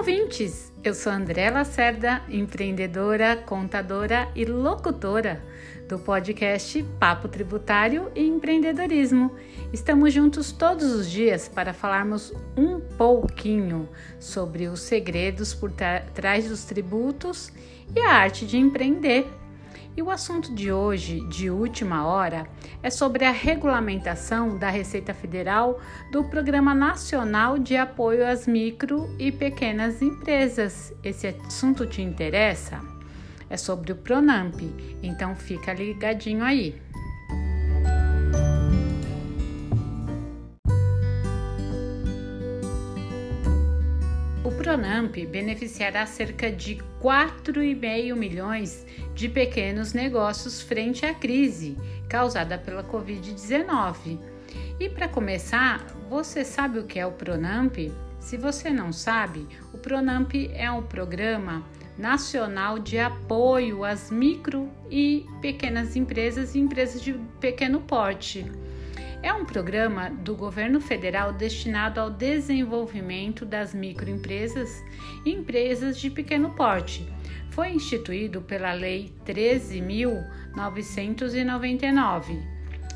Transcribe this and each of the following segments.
ouvintes! Eu sou André Lacerda, empreendedora, contadora e locutora do podcast Papo Tributário e Empreendedorismo. Estamos juntos todos os dias para falarmos um pouquinho sobre os segredos por trás dos tributos e a arte de empreender. E o assunto de hoje, de última hora, é sobre a regulamentação da Receita Federal do Programa Nacional de Apoio às Micro e Pequenas Empresas. Esse assunto te interessa? É sobre o Pronamp, então fica ligadinho aí. Pronamp beneficiará cerca de 4,5 milhões de pequenos negócios frente à crise causada pela Covid-19. E para começar, você sabe o que é o Pronamp? Se você não sabe, o Pronamp é um programa nacional de apoio às micro e pequenas empresas e empresas de pequeno porte. É um programa do governo federal destinado ao desenvolvimento das microempresas e empresas de pequeno porte. Foi instituído pela Lei 13.999.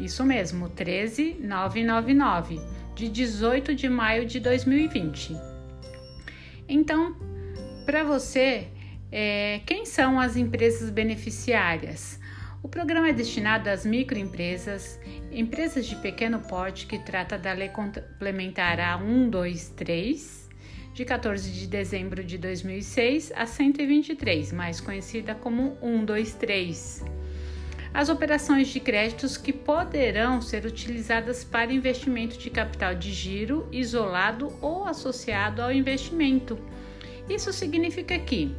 Isso mesmo, 13999, de 18 de maio de 2020. Então, para você, é, quem são as empresas beneficiárias? O programa é destinado às microempresas, empresas de pequeno porte que trata da Lei Complementar A 123, de 14 de dezembro de 2006 a 123, mais conhecida como 123. As operações de créditos que poderão ser utilizadas para investimento de capital de giro isolado ou associado ao investimento. Isso significa que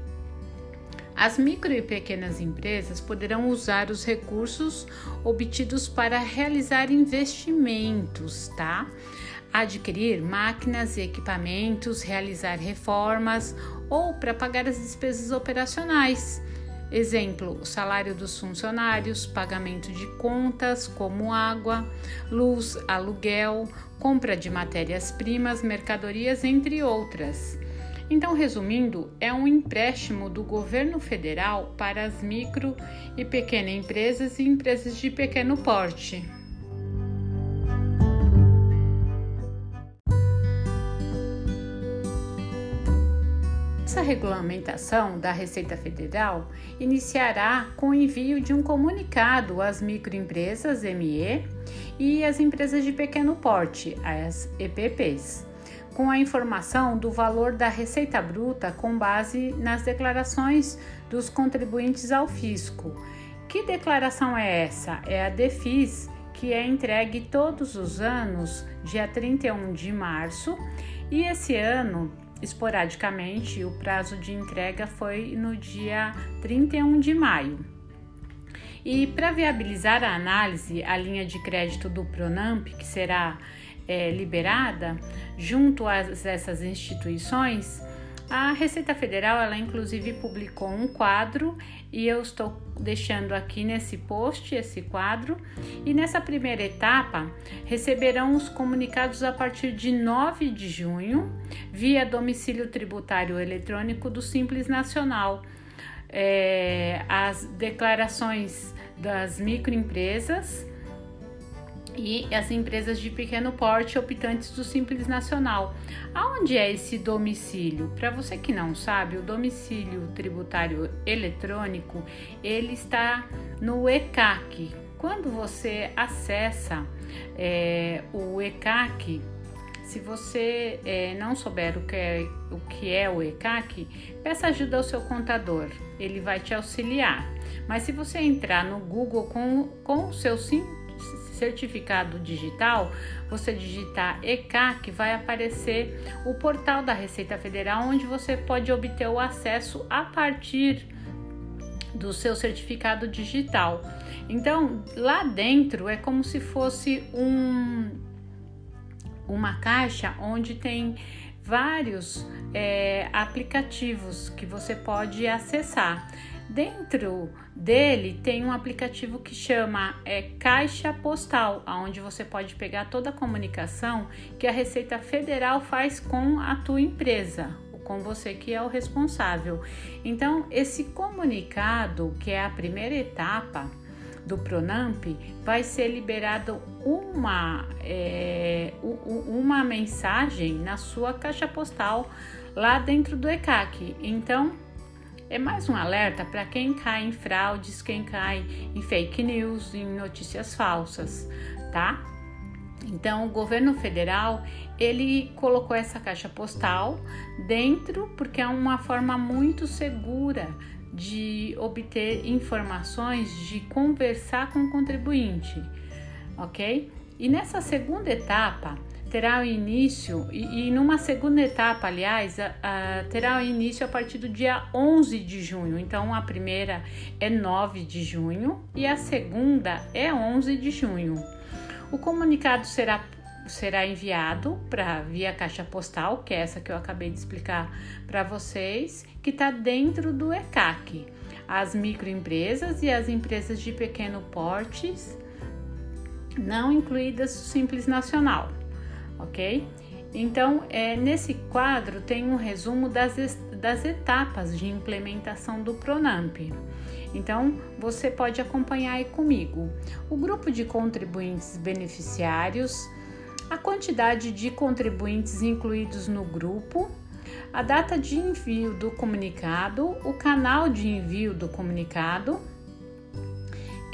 as micro e pequenas empresas poderão usar os recursos obtidos para realizar investimentos, tá? Adquirir máquinas e equipamentos, realizar reformas ou para pagar as despesas operacionais. Exemplo: salário dos funcionários, pagamento de contas como água, luz, aluguel, compra de matérias-primas, mercadorias, entre outras. Então, resumindo, é um empréstimo do governo federal para as micro e pequenas empresas e empresas de pequeno porte. Essa regulamentação da Receita Federal iniciará com o envio de um comunicado às microempresas ME e às empresas de pequeno porte, as EPPs com a informação do valor da receita bruta com base nas declarações dos contribuintes ao fisco. Que declaração é essa? É a DEFIS, que é entregue todos os anos, dia 31 de março, e esse ano, esporadicamente, o prazo de entrega foi no dia 31 de maio. E para viabilizar a análise, a linha de crédito do Pronamp, que será é, liberada junto a essas instituições, a Receita Federal, ela inclusive publicou um quadro e eu estou deixando aqui nesse post esse quadro. E nessa primeira etapa, receberão os comunicados a partir de 9 de junho, via domicílio tributário eletrônico do Simples Nacional. É, as declarações das microempresas e as empresas de pequeno porte optantes do Simples Nacional. Aonde é esse domicílio? Para você que não sabe, o domicílio tributário eletrônico ele está no ECAC. Quando você acessa é, o ECAC, se você é, não souber o que, é, o que é o ECAC, peça ajuda ao seu contador, ele vai te auxiliar. Mas se você entrar no Google com, com o seu simples certificado digital, você digitar ECAC, vai aparecer o portal da Receita Federal, onde você pode obter o acesso a partir do seu certificado digital. Então, lá dentro é como se fosse um, uma caixa onde tem vários é, aplicativos que você pode acessar. Dentro dele tem um aplicativo que chama é, Caixa Postal, onde você pode pegar toda a comunicação que a Receita Federal faz com a tua empresa, com você que é o responsável. Então, esse comunicado, que é a primeira etapa do Pronamp, vai ser liberado uma, é, uma mensagem na sua caixa postal lá dentro do ECAC. Então, é mais um alerta para quem cai em fraudes, quem cai em fake news, em notícias falsas, tá? Então, o governo federal, ele colocou essa caixa postal dentro porque é uma forma muito segura de obter informações, de conversar com o contribuinte, ok? E nessa segunda etapa, terá início, e, e numa segunda etapa, aliás, a, a, terá início a partir do dia 11 de junho. Então, a primeira é 9 de junho e a segunda é 11 de junho. O comunicado será, será enviado para via caixa postal, que é essa que eu acabei de explicar para vocês, que está dentro do ECAC. As microempresas e as empresas de pequeno portes, não incluídas o Simples Nacional ok? Então, é, nesse quadro tem um resumo das, das etapas de implementação do Pronamp. Então, você pode acompanhar aí comigo. O grupo de contribuintes beneficiários, a quantidade de contribuintes incluídos no grupo, a data de envio do comunicado, o canal de envio do comunicado,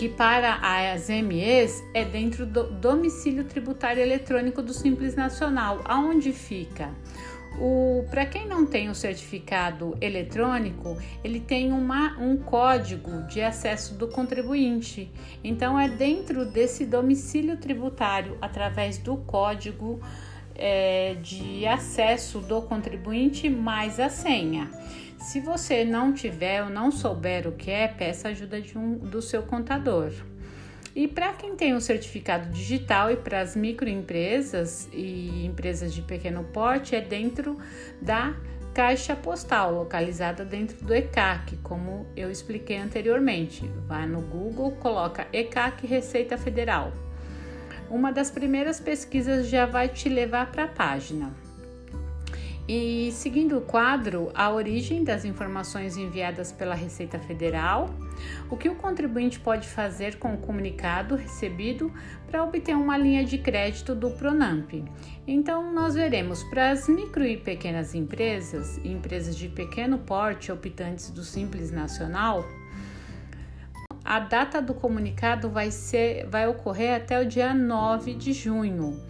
que para as MEs é dentro do domicílio tributário eletrônico do Simples Nacional, aonde fica. Para quem não tem o certificado eletrônico, ele tem uma, um código de acesso do contribuinte. Então é dentro desse domicílio tributário, através do código é, de acesso do contribuinte mais a senha. Se você não tiver ou não souber o que é, peça ajuda de um, do seu contador. E para quem tem um certificado digital e para as microempresas e empresas de pequeno porte, é dentro da caixa postal, localizada dentro do ECAC, como eu expliquei anteriormente. Vai no Google, coloca ECAC Receita Federal. Uma das primeiras pesquisas já vai te levar para a página. E seguindo o quadro, a origem das informações enviadas pela Receita Federal, o que o contribuinte pode fazer com o comunicado recebido para obter uma linha de crédito do Pronamp. Então, nós veremos para as micro e pequenas empresas, empresas de pequeno porte optantes do Simples Nacional, a data do comunicado vai, ser, vai ocorrer até o dia 9 de junho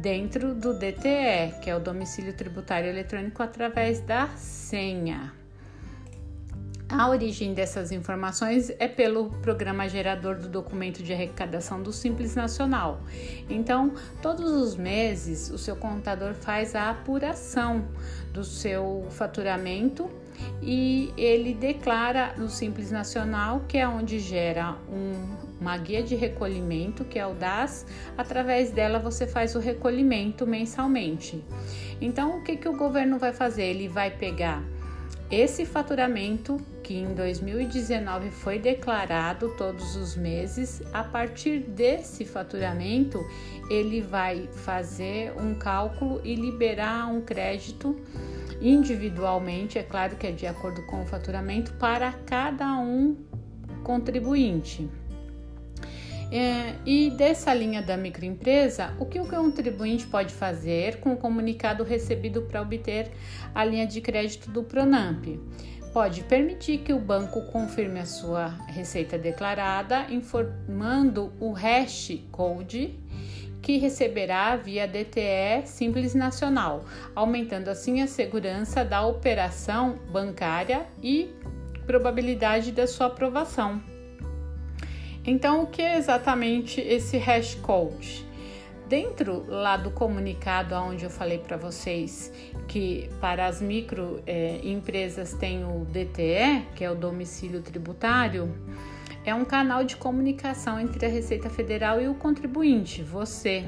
dentro do DTE, que é o domicílio tributário eletrônico através da senha. A origem dessas informações é pelo programa gerador do documento de arrecadação do Simples Nacional. Então, todos os meses, o seu contador faz a apuração do seu faturamento e ele declara no Simples Nacional, que é onde gera um, uma guia de recolhimento, que é o DAS. Através dela você faz o recolhimento mensalmente. Então, o que, que o governo vai fazer? Ele vai pegar esse faturamento que em 2019 foi declarado todos os meses, a partir desse faturamento, ele vai fazer um cálculo e liberar um crédito individualmente, é claro que é de acordo com o faturamento, para cada um contribuinte. É, e dessa linha da microempresa, o que o contribuinte pode fazer com o comunicado recebido para obter a linha de crédito do Pronamp? Pode permitir que o banco confirme a sua receita declarada, informando o hash code que receberá via DTE Simples Nacional, aumentando assim a segurança da operação bancária e probabilidade da sua aprovação. Então, o que é exatamente esse hash code? Dentro lá do comunicado onde eu falei para vocês que para as microempresas eh, tem o DTE, que é o domicílio tributário, é um canal de comunicação entre a Receita Federal e o contribuinte, você.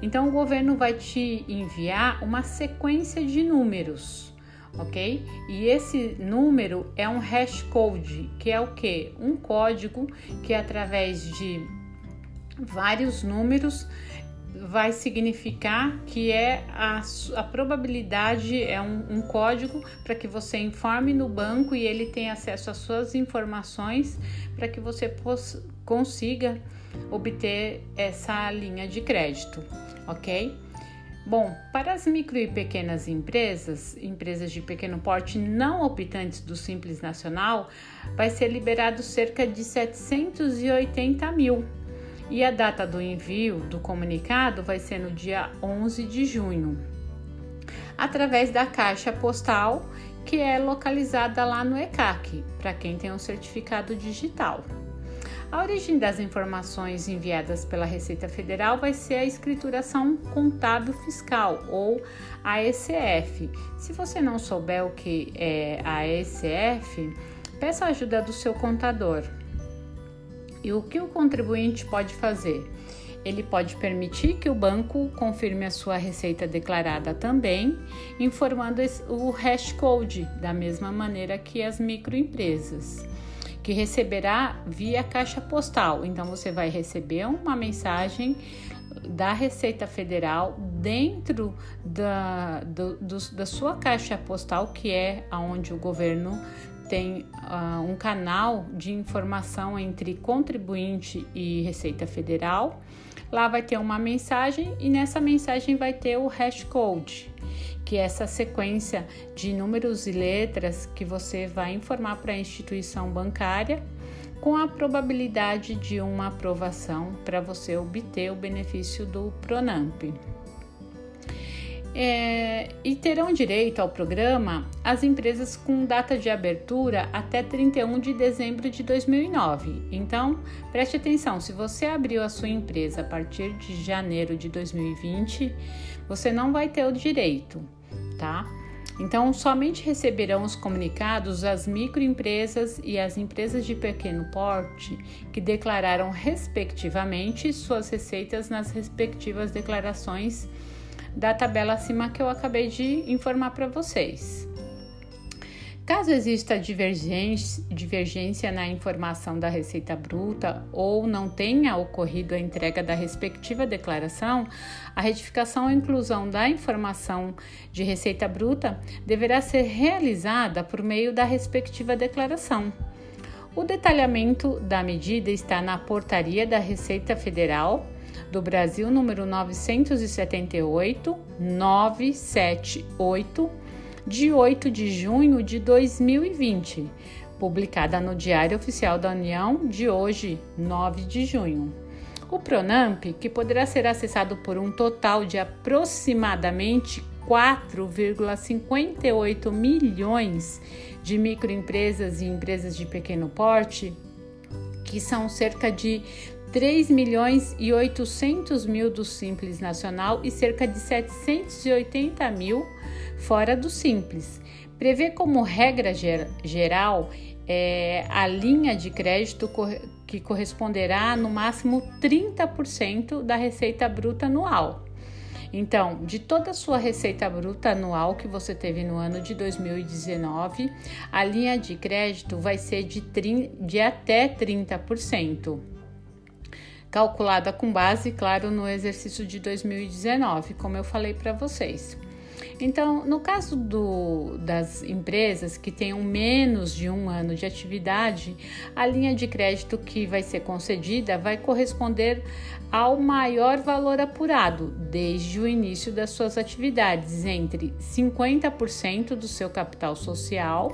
Então o governo vai te enviar uma sequência de números, ok? E esse número é um hash code, que é o que? Um código que através de vários números vai significar que é a, a probabilidade, é um, um código para que você informe no banco e ele tenha acesso às suas informações para que você consiga obter essa linha de crédito, ok? Bom, para as micro e pequenas empresas, empresas de pequeno porte não optantes do Simples Nacional, vai ser liberado cerca de 780 mil. E a data do envio do comunicado vai ser no dia 11 de junho, através da caixa postal que é localizada lá no ECAC, para quem tem um certificado digital. A origem das informações enviadas pela Receita Federal vai ser a escrituração contábil fiscal ou AECF. Se você não souber o que é a AECF, peça a ajuda do seu contador. E o que o contribuinte pode fazer? Ele pode permitir que o banco confirme a sua receita declarada também, informando o hash code, da mesma maneira que as microempresas que receberá via caixa postal. Então você vai receber uma mensagem da Receita Federal dentro da, do, do, da sua caixa postal, que é onde o governo tem uh, um canal de informação entre contribuinte e Receita Federal. Lá vai ter uma mensagem e nessa mensagem vai ter o hash code que é essa sequência de números e letras que você vai informar para a instituição bancária com a probabilidade de uma aprovação para você obter o benefício do Pronamp. É, e terão direito ao programa as empresas com data de abertura até 31 de dezembro de 2009. Então, preste atenção: se você abriu a sua empresa a partir de janeiro de 2020, você não vai ter o direito tá? Então, somente receberão os comunicados as microempresas e as empresas de pequeno porte que declararam, respectivamente, suas receitas nas respectivas declarações da tabela acima que eu acabei de informar para vocês. Caso exista divergência, na informação da receita bruta ou não tenha ocorrido a entrega da respectiva declaração, a retificação ou inclusão da informação de receita bruta deverá ser realizada por meio da respectiva declaração. O detalhamento da medida está na Portaria da Receita Federal do Brasil número 978 978 de 8 de junho de 2020, publicada no Diário Oficial da União de hoje, 9 de junho. O Pronamp, que poderá ser acessado por um total de aproximadamente 4,58 milhões de microempresas e empresas de pequeno porte, que são cerca de 3 milhões e 800 mil do Simples Nacional e cerca de 780 mil fora do Simples. Prevê como regra geral é, a linha de crédito que corresponderá no máximo 30% da receita bruta anual. Então, de toda a sua receita bruta anual que você teve no ano de 2019, a linha de crédito vai ser de, de até 30% calculada com base, claro, no exercício de 2019, como eu falei para vocês. Então, no caso do, das empresas que tenham menos de um ano de atividade, a linha de crédito que vai ser concedida vai corresponder ao maior valor apurado desde o início das suas atividades, entre 50% do seu capital social,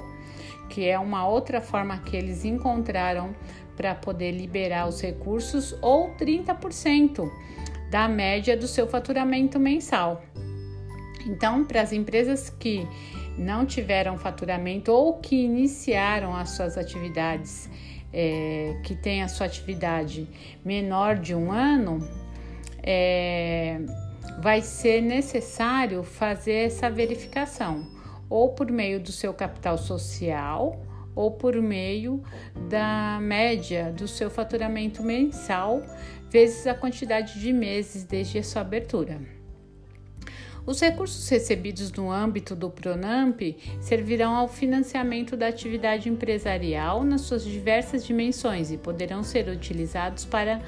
que é uma outra forma que eles encontraram para poder liberar os recursos, ou 30% da média do seu faturamento mensal. Então, para as empresas que não tiveram faturamento ou que iniciaram as suas atividades, é, que tem a sua atividade menor de um ano, é, vai ser necessário fazer essa verificação, ou por meio do seu capital social, ou por meio da média do seu faturamento mensal vezes a quantidade de meses desde a sua abertura. Os recursos recebidos no âmbito do Pronamp servirão ao financiamento da atividade empresarial nas suas diversas dimensões e poderão ser utilizados para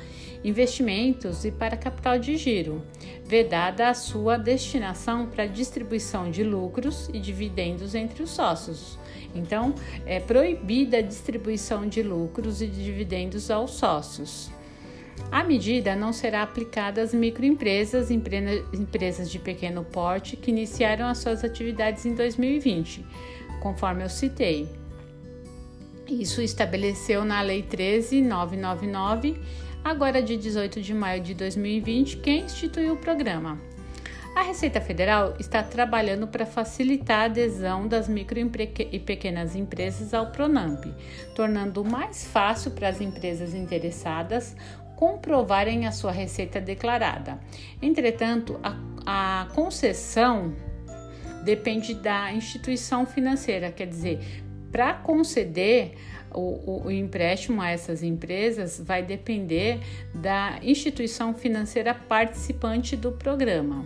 investimentos e para capital de giro. vedada a sua destinação para distribuição de lucros e dividendos entre os sócios. Então, é proibida a distribuição de lucros e dividendos aos sócios. A medida não será aplicada às microempresas, empresas de pequeno porte que iniciaram as suas atividades em 2020, conforme eu citei. Isso estabeleceu na Lei 13999, agora de 18 de maio de 2020, que instituiu o programa. A Receita Federal está trabalhando para facilitar a adesão das micro e pequenas empresas ao Pronamp, tornando mais fácil para as empresas interessadas comprovarem a sua receita declarada. Entretanto, a, a concessão depende da instituição financeira, quer dizer, para conceder o, o, empréstimo a essas empresas vai depender da instituição financeira participante do programa.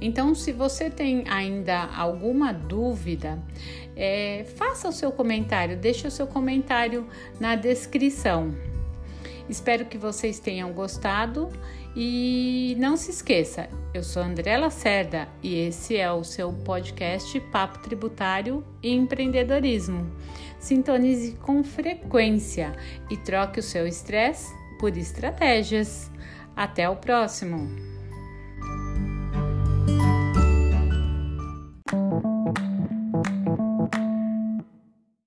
Então, se você tem ainda alguma dúvida, é, faça o seu comentário, deixe o seu comentário na descrição. Espero que vocês tenham gostado e não se esqueça, eu sou André Lacerda e esse é o seu podcast Papo Tributário e Empreendedorismo. Sintonize com frequência e troque o seu estresse por estratégias. Até o próximo!